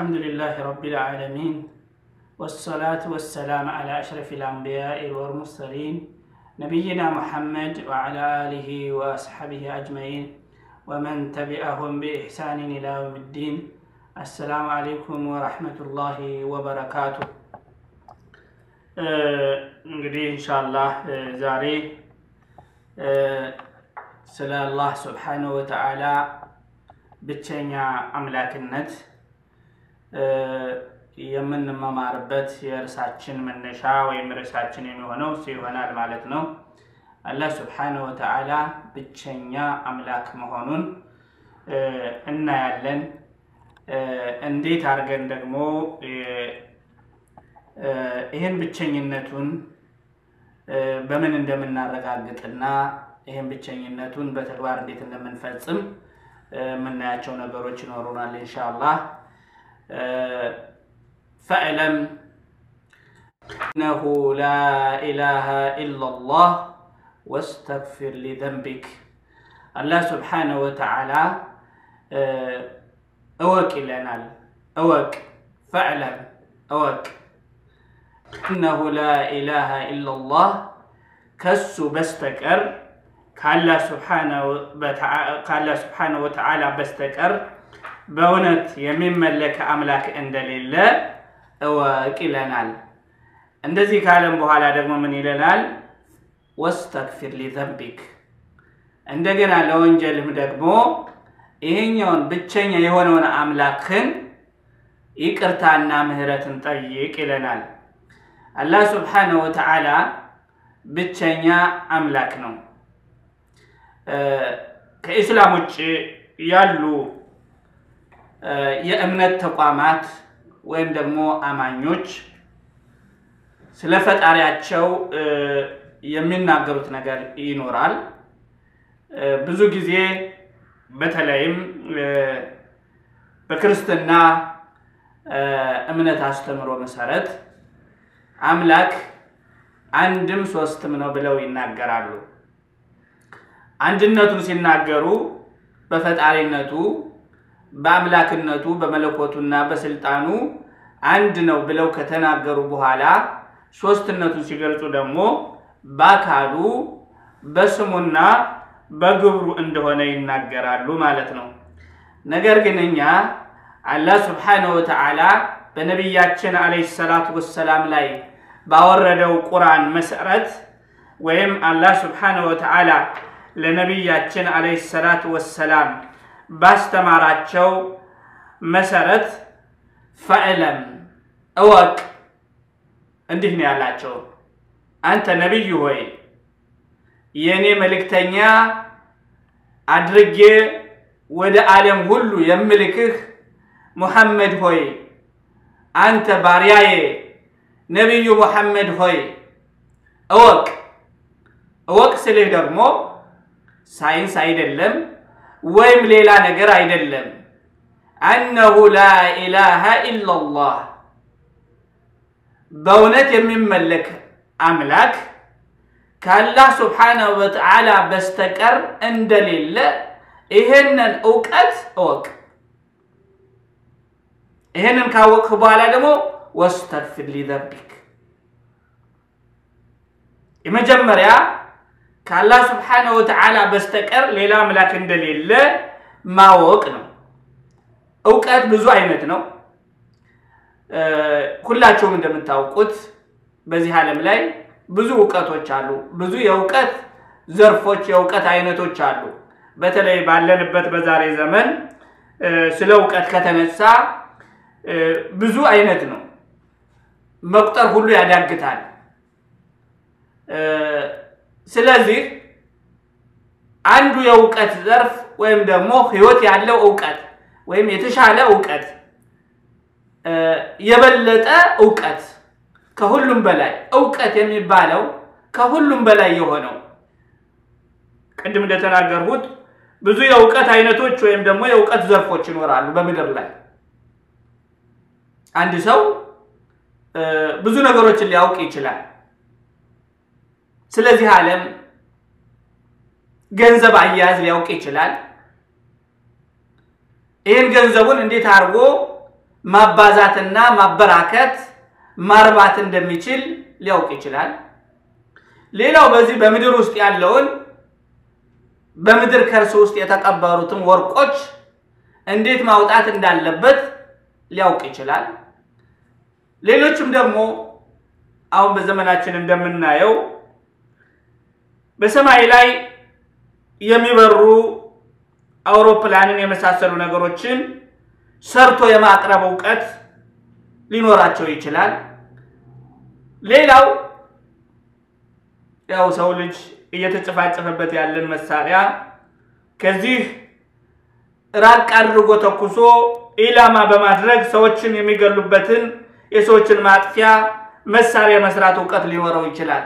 الحمد لله رب العالمين والصلاة والسلام على أشرف الأنبياء والمرسلين نبينا محمد وعلى آله وأصحابه أجمعين ومن تبعهم بإحسان إلى يوم الدين السلام عليكم ورحمة الله وبركاته እንግዲህ ኢንሻአላህ ዛሬ ስለ አላህ ስብሓነሁ ወተዓላ ብቸኛ አምላክነት የምንመማርበት የእርሳችን መነሻ ወይም ርዕሳችን የሚሆነው እሱ ይሆናል ማለት ነው። አላህ ስብሓነሁ ወተዓላ ብቸኛ አምላክ መሆኑን እናያለን። እንዴት አድርገን ደግሞ ይህን ብቸኝነቱን በምን እንደምናረጋግጥና ይህን ብቸኝነቱን በተግባር እንዴት እንደምንፈጽም የምናያቸው ነገሮች ይኖሩናል ኢንሻአላህ። ፈዕለም እነሁ ላ ኢላሃ ኢላላህ ወስተግፊር ሊዘንቢክ። አላህ ስብሓነሁ ወተዓላ እወቅ ይለናል። እወቅ ፈዕለም እወቅ እነሁ ላ ኢላሃ ኢላላህ ከሱ በስተቀር ከአላህ ስብሓነሁ ወተዓላ በስተቀር በእውነት የሚመለክ አምላክ እንደሌለ እወቅ ይለናል። እንደዚህ ካለም በኋላ ደግሞ ምን ይለናል? ወስተግፊር ሊዘንቢክ እንደገና ለወንጀልም ደግሞ ይሄኛውን ብቸኛ የሆነውን አምላክን ይቅርታና ምህረትን ጠይቅ ይለናል። አላህ ስብሓነሁ ወተዓላ ብቸኛ አምላክ ነው። ከኢስላም ውጭ ያሉ የእምነት ተቋማት ወይም ደግሞ አማኞች ስለ ፈጣሪያቸው የሚናገሩት ነገር ይኖራል። ብዙ ጊዜ በተለይም በክርስትና እምነት አስተምሮ መሰረት አምላክ አንድም ሶስትም ነው ብለው ይናገራሉ። አንድነቱን ሲናገሩ በፈጣሪነቱ፣ በአምላክነቱ፣ በመለኮቱና በስልጣኑ አንድ ነው ብለው ከተናገሩ በኋላ ሶስትነቱን ሲገልጹ ደግሞ በአካሉ በስሙና በግብሩ እንደሆነ ይናገራሉ ማለት ነው። ነገር ግን እኛ አላህ ስብሓነሁ ወተዓላ በነቢያችን አለይሂ ሰላቱ ወሰላም ላይ ባወረደው ቁርአን መሰረት ወይም አላህ ስብሓነሁ ወተዓላ ለነቢያችን አለይሂ ሰላቱ ወሰላም ባስተማራቸው መሰረት ፈዕለም እወቅ፣ እንዲህ ነው ያላቸው። አንተ ነቢይ ሆይ የእኔ መልእክተኛ አድርጌ ወደ ዓለም ሁሉ የምልክህ ሙሐመድ ሆይ አንተ ባሪያዬ ነቢዩ ሙሐመድ ሆይ እወቅ። እወቅ ስልህ ደግሞ ሳይንስ አይደለም ወይም ሌላ ነገር አይደለም። አነሁ ላ ኢላሃ ኢላላህ በእውነት የሚመለክ አምላክ ከአላህ ስብሓነሁ ወተዓላ በስተቀር እንደሌለ ይሄንን እውቀት እወቅ። ይሄንን ካወቅህ በኋላ ደግሞ ወስተግፊር ሊዘንቢክ የመጀመሪያ ከአላህ ስብሓነሁ ወተዓላ በስተቀር ሌላ አምላክ እንደሌለ ማወቅ ነው። እውቀት ብዙ አይነት ነው። ሁላችሁም እንደምታውቁት በዚህ ዓለም ላይ ብዙ እውቀቶች አሉ። ብዙ የእውቀት ዘርፎች፣ የእውቀት አይነቶች አሉ። በተለይ ባለንበት በዛሬ ዘመን ስለ እውቀት ከተነሳ ብዙ አይነት ነው። መቁጠር ሁሉ ያዳግታል። ስለዚህ አንዱ የእውቀት ዘርፍ ወይም ደግሞ ህይወት ያለው እውቀት ወይም የተሻለ እውቀት የበለጠ እውቀት ከሁሉም በላይ እውቀት የሚባለው ከሁሉም በላይ የሆነው ቅድም እንደተናገርሁት ብዙ የእውቀት አይነቶች ወይም ደግሞ የእውቀት ዘርፎች ይኖራሉ በምድር ላይ አንድ ሰው ብዙ ነገሮችን ሊያውቅ ይችላል። ስለዚህ ዓለም ገንዘብ አያያዝ ሊያውቅ ይችላል። ይህን ገንዘቡን እንዴት አድርጎ ማባዛትና ማበራከት ማርባት እንደሚችል ሊያውቅ ይችላል። ሌላው በዚህ በምድር ውስጥ ያለውን በምድር ከርስ ውስጥ የተቀበሩትን ወርቆች እንዴት ማውጣት እንዳለበት ሊያውቅ ይችላል። ሌሎችም ደግሞ አሁን በዘመናችን እንደምናየው በሰማይ ላይ የሚበሩ አውሮፕላንን የመሳሰሉ ነገሮችን ሰርቶ የማቅረብ እውቀት ሊኖራቸው ይችላል። ሌላው ያው ሰው ልጅ እየተጨፋጨፈበት ያለን መሳሪያ ከዚህ ራቅ አድርጎ ተኩሶ ኢላማ በማድረግ ሰዎችን የሚገሉበትን የሰዎችን ማጥፊያ መሳሪያ መስራት እውቀት ሊኖረው ይችላል።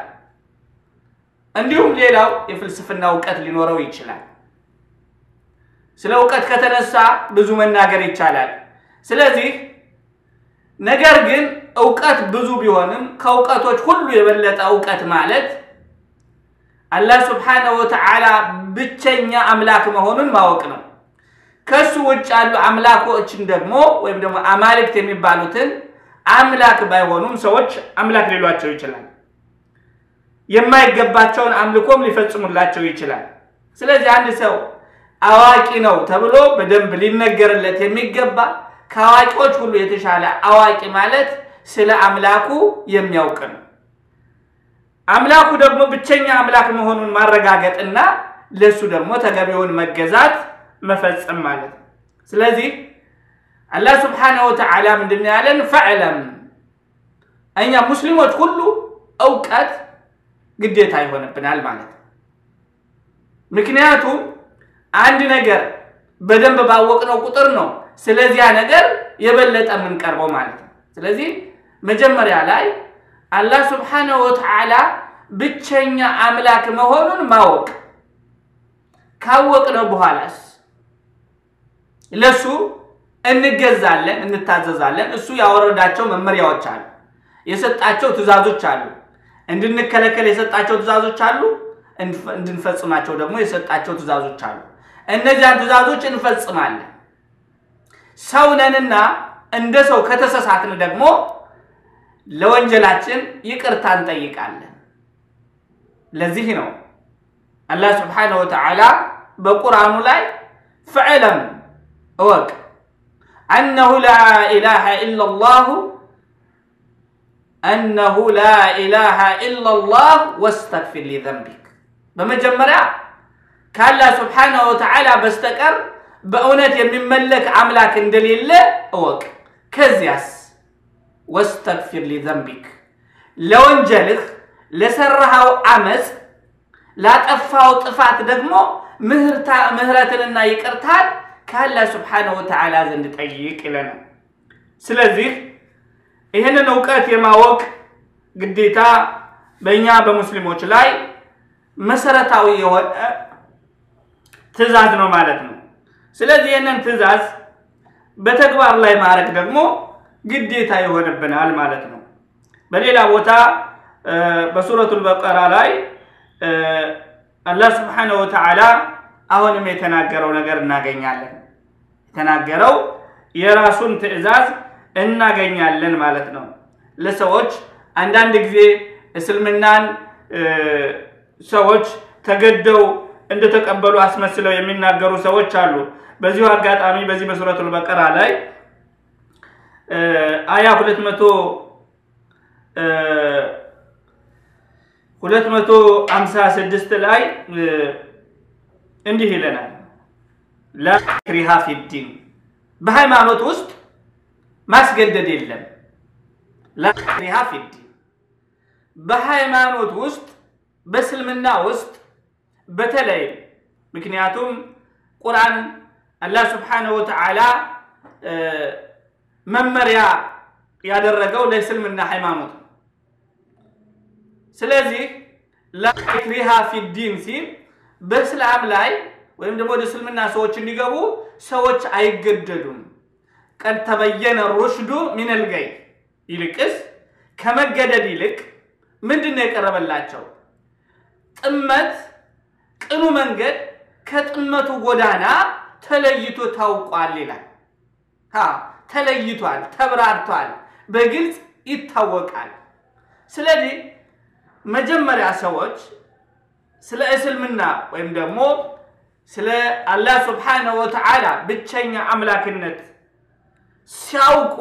እንዲሁም ሌላው የፍልስፍና እውቀት ሊኖረው ይችላል። ስለ እውቀት ከተነሳ ብዙ መናገር ይቻላል። ስለዚህ ነገር ግን እውቀት ብዙ ቢሆንም ከእውቀቶች ሁሉ የበለጠ እውቀት ማለት አላህ ስብሓነሁ ወተዓላ ብቸኛ አምላክ መሆኑን ማወቅ ነው። ከሱ ውጭ ያሉ አምላኮችን ደግሞ ወይም ደግሞ አማልክት የሚባሉትን አምላክ ባይሆኑም ሰዎች አምላክ ሊሏቸው ይችላል። የማይገባቸውን አምልኮም ሊፈጽሙላቸው ይችላል። ስለዚህ አንድ ሰው አዋቂ ነው ተብሎ በደንብ ሊነገርለት የሚገባ ከአዋቂዎች ሁሉ የተሻለ አዋቂ ማለት ስለ አምላኩ የሚያውቅ ነው። አምላኩ ደግሞ ብቸኛ አምላክ መሆኑን ማረጋገጥና ለሱ ደግሞ ተገቢውን መገዛት መፈጸም ማለት ነው። ስለዚህ አላህ ስብሓነሁ ወተዓላ ምንድን ያለን? ፈዕለም እኛ ሙስሊሞች ሁሉ እውቀት ግዴታ ይሆንብናል ማለት ነው። ምክንያቱም አንድ ነገር በደንብ ባወቅነው ቁጥር ነው ስለዚያ ነገር የበለጠ የምንቀርበው ማለት ነው። ስለዚህ መጀመሪያ ላይ አላህ ስብሓነሁ ወተዓላ ብቸኛ አምላክ መሆኑን ማወቅ ካወቅነው በኋላስ ለሱ እንገዛለን፣ እንታዘዛለን። እሱ ያወረዳቸው መመሪያዎች አሉ፣ የሰጣቸው ትእዛዞች አሉ። እንድንከለከል የሰጣቸው ትእዛዞች አሉ፣ እንድንፈጽማቸው ደግሞ የሰጣቸው ትእዛዞች አሉ። እነዚያን ትእዛዞች እንፈጽማለን። ሰው ነንና እንደ ሰው ከተሰሳትን ደግሞ ለወንጀላችን ይቅርታ እንጠይቃለን። ለዚህ ነው አላህ ስብሓነሁ ወተዓላ በቁርአኑ ላይ ፈዕለም እወቅ አነሁ ላ ኢላሃ ኢለላሁ አነሁ ላ ኢላሃ ኢለላህ ወስተግፊር ሊዘንቢክ በመጀመሪያ ከአላህ ስብሓነሁ ወተዓላ በስተቀር በእውነት የሚመለክ አምላክ እንደሌለ እወቅ። ከዚያስ ወስተግፊር ሊዘንቢክ ለወንጀልህ ለሰራሃው አመፅ ላጠፋው ጥፋት ደግሞ ምህረትንና ይቅርታን ከአላህ ስብሓነሁ ወተዓላ ዘንድ ጠይቅ ይለናል። ስለዚህ ይህንን እውቀት የማወቅ ግዴታ በእኛ በሙስሊሞች ላይ መሰረታዊ የሆነ ትዕዛዝ ነው ማለት ነው። ስለዚህ ይህንን ትዕዛዝ በተግባር ላይ ማድረግ ደግሞ ግዴታ ይሆንብናል ማለት ነው። በሌላ ቦታ በሱረቱል በቀራ ላይ አላህ ስብሓነሁ ወተዓላ አሁንም የተናገረው ነገር እናገኛለን። የተናገረው የራሱን ትዕዛዝ እናገኛለን ማለት ነው። ለሰዎች አንዳንድ ጊዜ እስልምናን ሰዎች ተገደው እንደተቀበሉ አስመስለው የሚናገሩ ሰዎች አሉ። በዚሁ አጋጣሚ በዚህ በሱረቱል በቀራ ላይ አያ ሁለት መቶ ሁለት መቶ አምሳ ስድስት ላይ እንዲህ ይለናል ላክሪሃ ፊዲን በሃይማኖት ውስጥ ማስገደድ የለም። ላክሪሃ ፊዲን በሃይማኖት ውስጥ በእስልምና ውስጥ በተለይ ምክንያቱም ቁርአን አላህ ስብሓነሁ ወተዓላ መመሪያ ያደረገው ለእስልምና ሃይማኖት ነው። ስለዚህ ላክሪሃ ፊዲን ሲል በእስላም ላይ ወይም ደግሞ ወደ እስልምና ሰዎች እንዲገቡ ሰዎች አይገደዱም። ቀድ ተበየነ ሩሽዱ ሚነል ይልቅስ ከመገደድ ይልቅ ምንድን ነው የቀረበላቸው? ጥመት ቅኑ መንገድ ከጥመቱ ጎዳና ተለይቶ ታውቋል ይላል። ተለይቷል፣ ተብራርቷል፣ በግልጽ ይታወቃል። ስለዚህ መጀመሪያ ሰዎች ስለ እስልምና ወይም ደግሞ ስለ አላህ ስብሓነሁ ወተዓላ ብቸኛ አምላክነት ሲያውቁ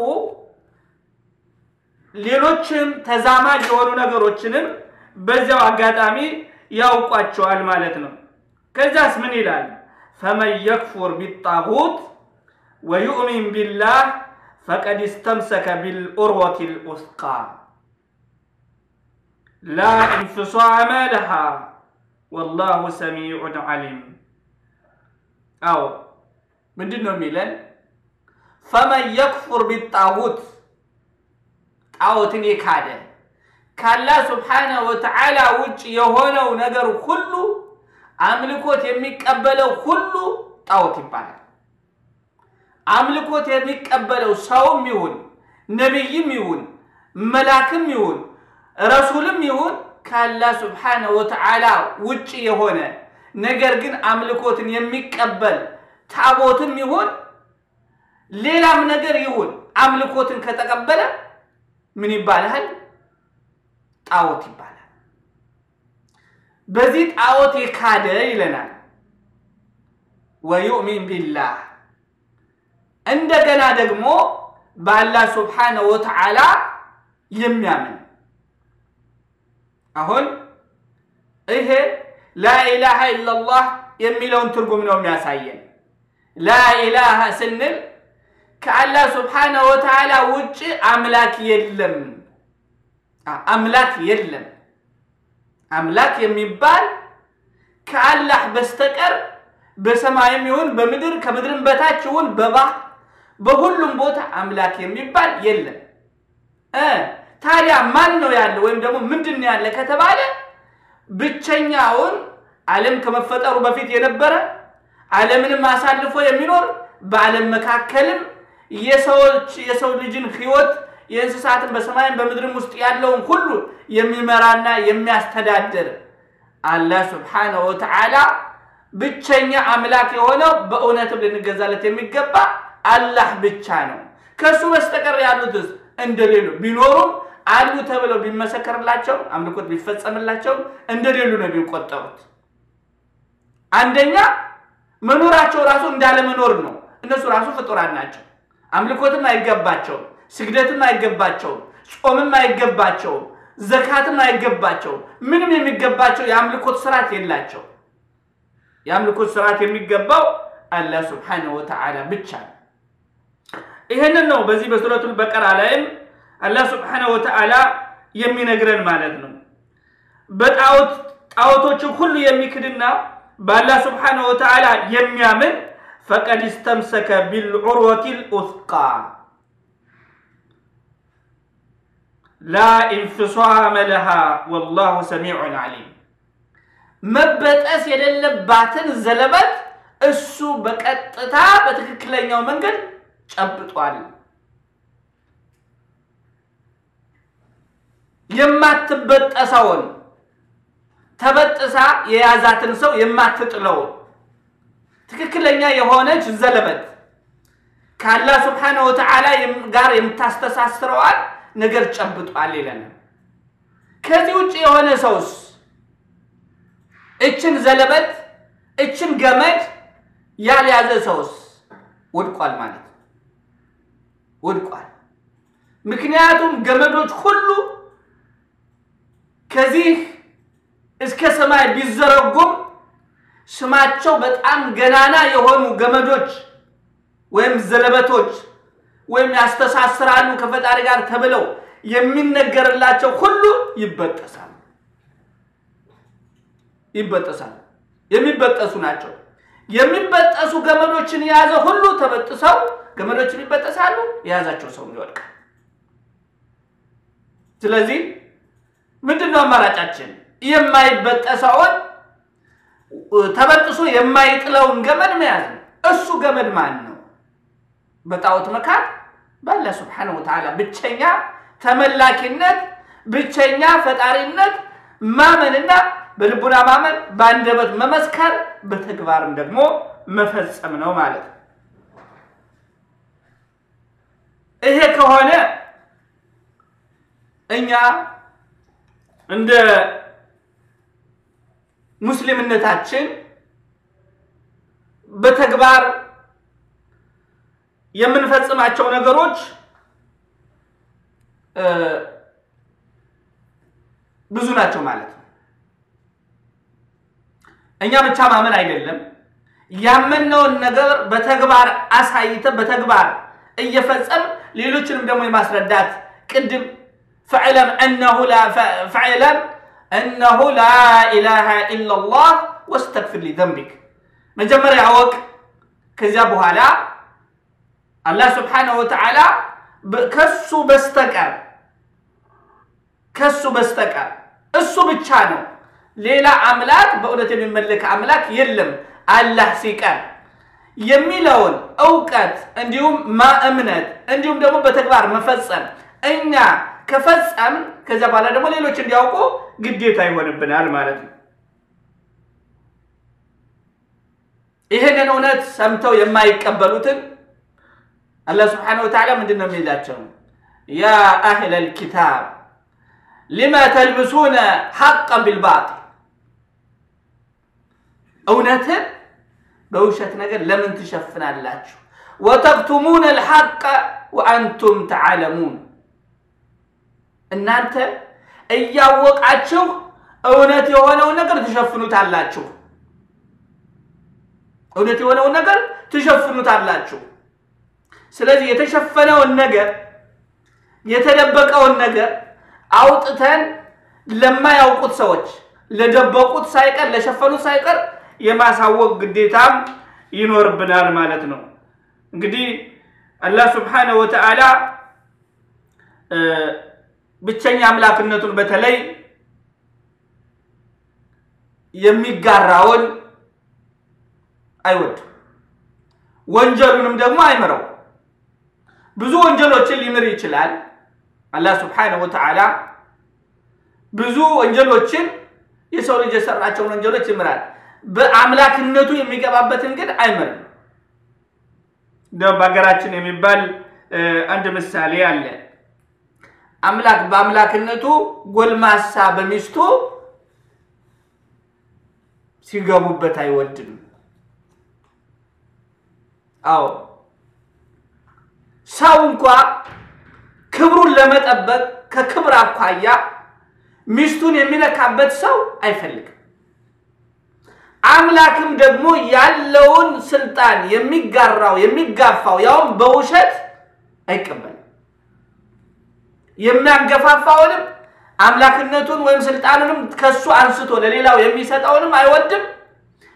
ሌሎችም ተዛማጅ የሆኑ ነገሮችንም በዚያው አጋጣሚ ያውቋቸዋል ማለት ነው። ከዚያስ ምን ይላል? ፈመን የክፉር ቢጣጉት ወዩእሚን ቢላህ ፈቀድ እስተምሰከ ቢልኡርወት ልኡስቃ ላ እንፍሷመ ለሃ ወላሁ ሰሚዑን ዓሊም። አዎ ምንድን ነው የሚለን? ፈመን የክፉር ቢጣጉት ጣዖትን የካደ ከአላህ ስብሓነሁ ወተዓላ ውጭ የሆነው ነገር ሁሉ አምልኮት የሚቀበለው ሁሉ ጣዖት ይባላል። አምልኮት የሚቀበለው ሰውም ይሁን ነቢይም ይሁን መላክም ይሁን ረሱልም ይሁን ከአላህ ስብሓነሁ ወተዓላ ውጭ የሆነ ነገር ግን አምልኮትን የሚቀበል ታቦትም ይሁን ሌላም ነገር ይሁን አምልኮትን ከተቀበለ ምን ይባላል? ጣዖት ይባላል። በዚህ ጣዖት የካደ ይለናል። ወዩእሚን ቢላህ እንደገና ደግሞ በአላህ ስብሓነሁ ወተዓላ የሚያምን አሁን ይሄ ላኢላሃ ኢላላህ የሚለውን ትርጉም ነው የሚያሳየን። ላኢላሃ ስንል ከአላህ ስብሓነሁ ወተዓላ ውጭ አምላክ የለም። አምላክ የለም። አምላክ የሚባል ከአላህ በስተቀር በሰማይም ይሁን በምድር ከምድርም በታች ይሁን በባህር በሁሉም ቦታ አምላክ የሚባል የለም። ታዲያ ማን ነው ያለ ወይም ደግሞ ምንድን ነው ያለ ከተባለ ብቸኛውን ዓለም ከመፈጠሩ በፊት የነበረ ዓለምንም አሳልፎ የሚኖር በዓለም መካከልም የሰዎች የሰው ልጅን ሕይወት የእንስሳትን በሰማይም በምድርም ውስጥ ያለውን ሁሉ የሚመራና የሚያስተዳድር አላህ ስብሓነሁ ወተዓላ ብቸኛ አምላክ የሆነው በእውነትም ልንገዛለት የሚገባ አላህ ብቻ ነው። ከእሱ በስተቀር ያሉትስ እንደሌሉ ቢኖሩም አሉ ተብለው ቢመሰከርላቸው አምልኮት ቢፈጸምላቸው እንደሌሉ ነው የሚቆጠሩት። አንደኛ መኖራቸው ራሱ እንዳለመኖር ነው። እነሱ ራሱ ፍጡራን ናቸው። አምልኮትም አይገባቸውም፣ ስግደትም አይገባቸውም፣ ጾምም አይገባቸውም፣ ዘካትም አይገባቸውም። ምንም የሚገባቸው የአምልኮት ስርዓት የላቸው። የአምልኮት ስርዓት የሚገባው አላህ ስብሓነሁ ወተዓላ ብቻ ነው። ይህንን ነው በዚህ በሱረቱል በቀራ ላይም አላህ ስብሓነሁ ወተዓላ የሚነግረን ማለት ነው። በጣዖት ሁሉ የሚክድና በአላህ ስብሓነሁ ወተዓላ የሚያምን ፈቀድ እስተምሰከ ቢልዑርወቲል ኡስቃ ላ ኢንፍሷመ ለሃ ወላሁ ሰሚዑን ዓሊም። መበጠስ የሌለባትን ዘለበት እሱ በቀጥታ በትክክለኛው መንገድ ጨብጧል። የማትበጠሰውን ተበጥሳ የያዛትን ሰው የማትጥለውን ትክክለኛ የሆነች ዘለበት ከአላህ ስብሓነሁ ወተዓላ ጋር የምታስተሳስረዋል ነገር ጨብጧል ይለናል። ከዚህ ውጭ የሆነ ሰውስ እችን ዘለበት እችን ገመድ ያልያዘ ሰውስ ወድቋል ማለት ነው። ወድቋል። ምክንያቱም ገመዶች ሁሉ ከዚህ እስከ ሰማይ ቢዘረጉም ስማቸው በጣም ገናና የሆኑ ገመዶች ወይም ዘለበቶች ወይም ያስተሳስራሉ ከፈጣሪ ጋር ተብለው የሚነገርላቸው ሁሉ ይበጠሳሉ ይበጠሳሉ። የሚበጠሱ ናቸው። የሚበጠሱ ገመዶችን የያዘ ሁሉ ተበጥሰው ገመዶችን ይበጠሳሉ፣ የያዛቸው ሰው ይወድቃል። ስለዚህ ምንድን ነው አማራጫችን? የማይበጠሰውን ተበጥሶ የማይጥለውን ገመድ መያዝ ነው። እሱ ገመድ ማን ነው? በጣዖት መካድ በአላህ ሱብሓነሁ ወተዓላ ብቸኛ ተመላኪነት፣ ብቸኛ ፈጣሪነት ማመንና በልቡና ማመን፣ በአንደበት መመስከር፣ በተግባርም ደግሞ መፈጸም ነው ማለት ነው። ይሄ ከሆነ እኛ እንደ ሙስሊምነታችን በተግባር የምንፈጽማቸው ነገሮች ብዙ ናቸው ማለት ነው። እኛ ብቻ ማመን አይደለም፣ ያመነውን ነገር በተግባር አሳይተን በተግባር እየፈጸም ሌሎችንም ደግሞ የማስረዳት ቅድም ፈዕለም እነሁ ፈዕለም እነሁ ላ ኢላሃ ኢላላህ ወስተግፊር ሊዘንቢክ መጀመሪያ አወቅ። ከዚያ በኋላ አላህ ስብሓነሁ ወተዓላ ከሱ በስተቀር ከሱ በስተቀር እሱ ብቻ ነው፣ ሌላ አምላክ በእውነት የሚመለክ አምላክ የለም አላህ ሲቀር የሚለውን እውቀት እንዲሁም ማእምነት እንዲሁም ደግሞ በተግባር መፈጸም እኛ ከፈጸም ከዚያ በኋላ ደግሞ ሌሎች እንዲያውቁ ግዴታ ይሆንብናል ማለት ነው። ይህንን እውነት ሰምተው የማይቀበሉትን አላህ ስብሓነሁ ወተዓላ ምንድን ነው የሚላቸው? ያ አህለል ኪታብ ሊመ ተልብሱነ ሐቀን ቢልባጢል እውነትን በውሸት ነገር ለምን ትሸፍናላችሁ? ወተክቱሙነ ልሐቀ ወአንቱም ተዓለሙን እናንተ እያወቃችሁ እውነት የሆነውን ነገር ትሸፍኑታላችሁ። እውነት የሆነውን ነገር ትሸፍኑታላችሁ። ስለዚህ የተሸፈነውን ነገር የተደበቀውን ነገር አውጥተን ለማያውቁት ሰዎች ለደበቁት ሳይቀር ለሸፈኑት ሳይቀር የማሳወቅ ግዴታም ይኖርብናል ማለት ነው። እንግዲህ አላህ ስብሓነሁ ወተዓላ ብቸኛ አምላክነቱን በተለይ የሚጋራውን አይወድም፣ ወንጀሉንም ደግሞ አይምረው። ብዙ ወንጀሎችን ሊምር ይችላል አላህ ስብሓነሁ ወተዓላ ብዙ ወንጀሎችን የሰው ልጅ የሰራቸውን ወንጀሎች ይምራል። በአምላክነቱ የሚገባበትን ግን አይምርም። እንዲያውም በሀገራችን የሚባል አንድ ምሳሌ አለ። አምላክ በአምላክነቱ ጎልማሳ በሚስቱ ሲገቡበት አይወድም። አዎ ሰው እንኳ ክብሩን ለመጠበቅ ከክብር አኳያ ሚስቱን የሚነካበት ሰው አይፈልግም። አምላክም ደግሞ ያለውን ስልጣን የሚጋራው የሚጋፋው ያውም በውሸት አይቀበልም። የሚያገፋፋውንም አምላክነቱን ወይም ስልጣኑንም ከሱ አንስቶ ለሌላው የሚሰጠውንም አይወድም።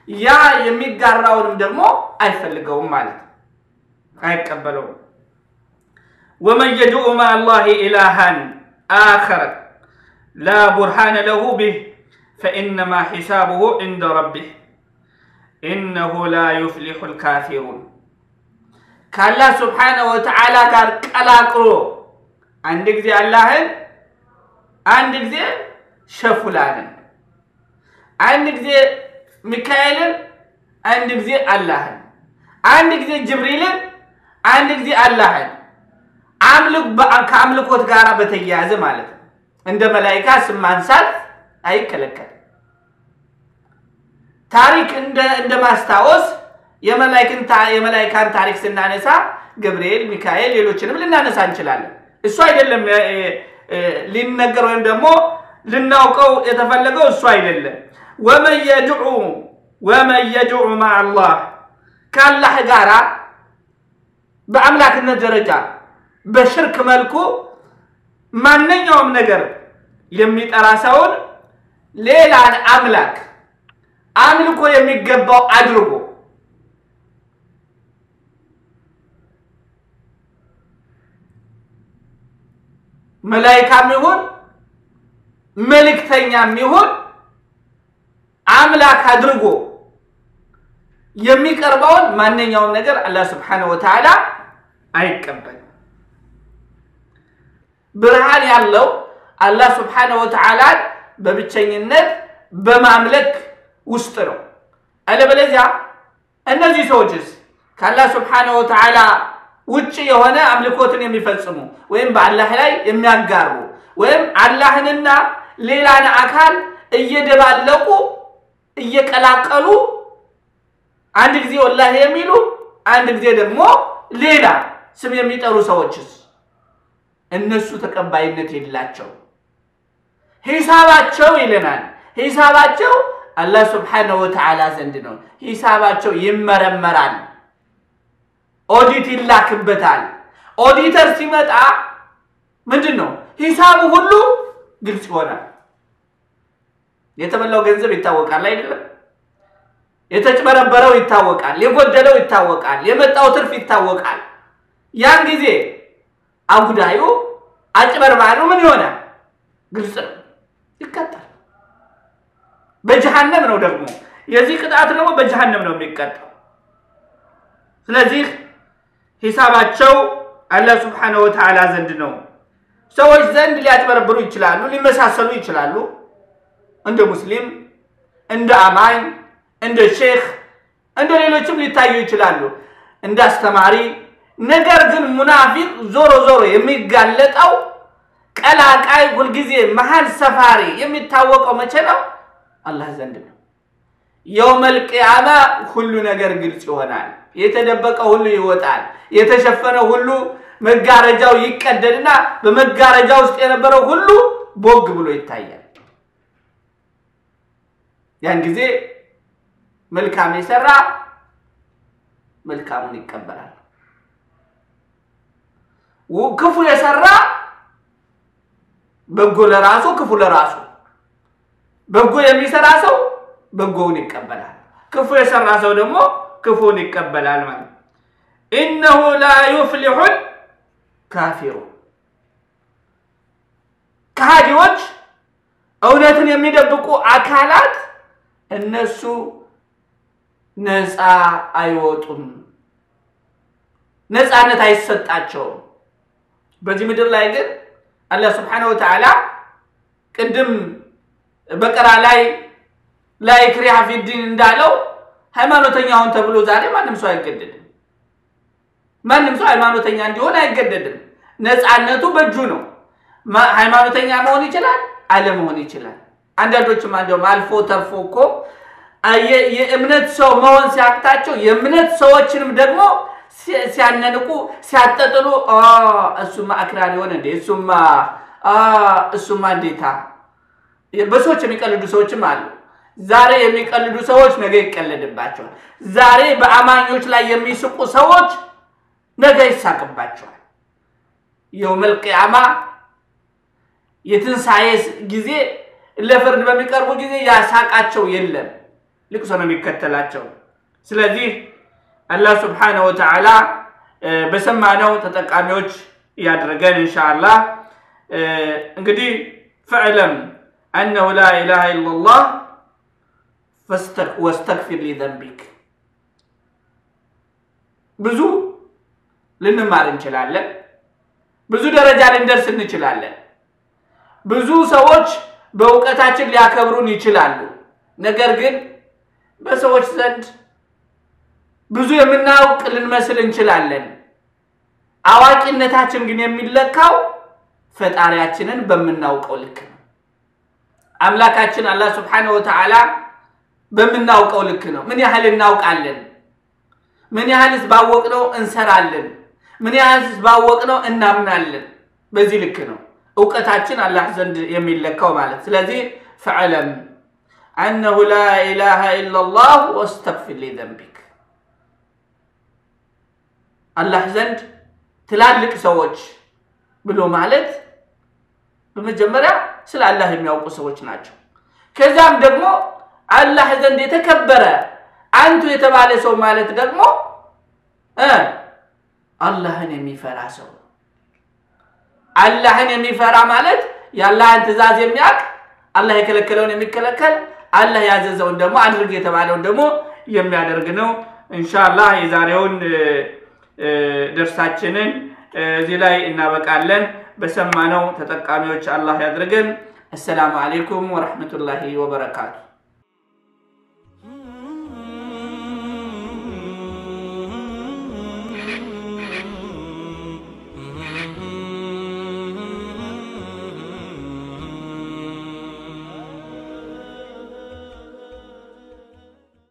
ያ የሚጋራውንም ደግሞ አይፈልገውም ማለት ነው፣ አይቀበለውም። ወመን የድዑ ማ አላህ ኢላሃን አኸረ ላ ቡርሃነ ለሁ ቢህ ፈኢነማ ሒሳቡሁ ዒንደ ረቢህ ኢነሁ ላ ዩፍሊሑ ልካፊሩን ከአላህ ስብሓነሁ ወተዓላ ጋር ቀላቅሎ አንድ ጊዜ አላህን አንድ ጊዜ ሸፉላንን አንድ ጊዜ ሚካኤልን አንድ ጊዜ አላህን አንድ ጊዜ ጅብሪልን አንድ ጊዜ አላህን ከአምልኮት ጋር በተያያዘ ማለት ነው። እንደ መላይካ ስም ማንሳት አይከለከልም። ታሪክ እንደ ማስታወስ የመላይካን ታሪክ ስናነሳ ገብርኤል፣ ሚካኤል፣ ሌሎችንም ልናነሳ እንችላለን። እሱ አይደለም ሊነገር ወይም ደግሞ ልናውቀው የተፈለገው እሱ አይደለም። ወመን የድዑ ወመን የድዑ ማ አላህ ከአላህ ጋራ በአምላክነት ደረጃ በሽርክ መልኩ ማንኛውም ነገር የሚጠራ ሰውን ሌላን አምላክ አምልኮ የሚገባው አድርጎ መላይካም ይሁን መልእክተኛም ይሁን አምላክ አድርጎ የሚቀርበውን ማንኛውም ነገር አላህ ስብሓነሁ ወተዓላ አይቀበልም። ብርሃን ያለው አላህ ስብሓነሁ ወተዓላን በብቸኝነት በማምለክ ውስጥ ነው። አለበለዚያ እነዚህ ሰዎችስ ከአላህ ስብሓነሁ ወተዓላ ውጭ የሆነ አምልኮትን የሚፈጽሙ ወይም በአላህ ላይ የሚያጋሩ ወይም አላህንና ሌላን አካል እየደባለቁ እየቀላቀሉ አንድ ጊዜ ወላሂ የሚሉ አንድ ጊዜ ደግሞ ሌላ ስም የሚጠሩ ሰዎችስ እነሱ ተቀባይነት የላቸውም። ሂሳባቸው ይለናል። ሂሳባቸው አላህ سبحانه وتعالى ዘንድ ነው። ሂሳባቸው ይመረመራል። ኦዲት ይላክበታል። ኦዲተር ሲመጣ ምንድን ነው ሂሳቡ ሁሉ ግልጽ ይሆናል። የተበላው ገንዘብ ይታወቃል አይደለም? የተጭበረበረው ይታወቃል። የጎደለው ይታወቃል። የመጣው ትርፍ ይታወቃል። ያን ጊዜ አጉዳዩ አጭበርባሪው ምን ይሆናል? ግልጽ ነው፣ ይቀጣል። በጀሃነም ነው ደግሞ የዚህ ቅጣት ደግሞ በጀሃነም ነው የሚቀጣው። ስለዚህ ሂሳባቸው አላህ ሱብሓነሁ ወተዓላ ዘንድ ነው። ሰዎች ዘንድ ሊያጭበረብሩ ይችላሉ፣ ሊመሳሰሉ ይችላሉ። እንደ ሙስሊም፣ እንደ አማኝ፣ እንደ ሼክ፣ እንደ ሌሎችም ሊታዩ ይችላሉ፣ እንደ አስተማሪ። ነገር ግን ሙናፊቅ ዞሮ ዞሮ የሚጋለጠው ቀላቃይ፣ ሁልጊዜ መሀል ሰፋሪ የሚታወቀው መቼ ነው? አላህ ዘንድ ነው። የውመል ቂያማ ሁሉ ነገር ግልጽ ይሆናል። የተደበቀ ሁሉ ይወጣል። የተሸፈነ ሁሉ መጋረጃው ይቀደድና በመጋረጃ ውስጥ የነበረው ሁሉ ቦግ ብሎ ይታያል። ያን ጊዜ መልካም የሰራ መልካሙን ይቀበላል። ክፉ የሰራ በጎ ለራሱ ክፉ ለራሱ በጎ የሚሰራ ሰው በጎውን ይቀበላል። ክፉ የሰራ ሰው ደግሞ ክፉን ይቀበላል ማለት ኢነሁ ላ ዩፍሊሑል ካፊሩ ከሃዲዎች እውነትን የሚደብቁ አካላት እነሱ ነፃ አይወጡም፣ ነፃነት አይሰጣቸውም። በዚህ ምድር ላይ ግን አላህ ስብሓነሁ ወተዓላ ቅድም በቀራ ላይ ላይ ክሪሃ ፊዲን እንዳለው ሃይማኖተኛውን ተብሎ ዛሬ ማንም ሰው አይገደድም። ማንም ሰው ሃይማኖተኛ እንዲሆን አይገደድም። ነፃነቱ በእጁ ነው። ሃይማኖተኛ መሆን ይችላል፣ አለመሆን ይችላል። አንዳንዶችም እንዲያውም አልፎ ተርፎ እኮ የእምነት ሰው መሆን ሲያቅታቸው የእምነት ሰዎችንም ደግሞ ሲያነንቁ ሲያጠጥሉ፣ እሱማ አክራሪ ሆነ እንዴ እሱማ እሱማ እንዴታ በሰዎች የሚቀልዱ ሰዎችም አሉ። ዛሬ የሚቀልዱ ሰዎች ነገ ይቀለድባቸዋል። ዛሬ በአማኞች ላይ የሚስቁ ሰዎች ነገ ይሳቅባቸዋል። የውመል ቂያማ የትንሣኤ ጊዜ ለፍርድ በሚቀርቡ ጊዜ ያሳቃቸው የለም፣ ልቅሶ ነው የሚከተላቸው። ስለዚህ አላህ ስብሓነሁ ወተዓላ በሰማነው ተጠቃሚዎች እያደረገን ኢንሻአላህ እንግዲህ ፈዕለም አነሁ ላ ኢላሃ ኢለላህ ወስተግፊር ሊዘንቢክ ብዙ ልንማር እንችላለን። ብዙ ደረጃ ልንደርስ እንችላለን። ብዙ ሰዎች በእውቀታችን ሊያከብሩን ይችላሉ። ነገር ግን በሰዎች ዘንድ ብዙ የምናውቅ ልንመስል እንችላለን። አዋቂነታችን ግን የሚለካው ፈጣሪያችንን በምናውቀው ልክ ነው። አምላካችን አላህ ስብሓነሁ ወተዓላ በምናውቀው ልክ ነው። ምን ያህል እናውቃለን? ምን ያህልስ ባወቅነው እንሰራለን? ምን ያህልስ ባወቅነው እናምናለን? በዚህ ልክ ነው እውቀታችን አላህ ዘንድ የሚለካው ማለት። ስለዚህ ፈዕለም አነሁ ላ ኢላሃ ኢለላህ ወስተግፊር ሊዘንቢክ አላህ ዘንድ ትላልቅ ሰዎች ብሎ ማለት በመጀመሪያ ስለ አላህ የሚያውቁ ሰዎች ናቸው። ከዚያም ደግሞ አላህ ዘንድ የተከበረ አንቱ የተባለ ሰው ማለት ደግሞ አላህን የሚፈራ ሰው። አላህን የሚፈራ ማለት የአላህን ትእዛዝ የሚያውቅ አላህ የከለከለውን የሚከለከል አላህ ያዘዘውን ደግሞ አድርግ የተባለውን ደግሞ የሚያደርግ ነው። ኢንሻአላህ የዛሬውን ደርሳችንን እዚህ ላይ እናበቃለን። በሰማነው ተጠቃሚዎች አላህ ያድርገን። አሰላሙ አሌይኩም ወረሕመቱላሂ ወበረካቱ።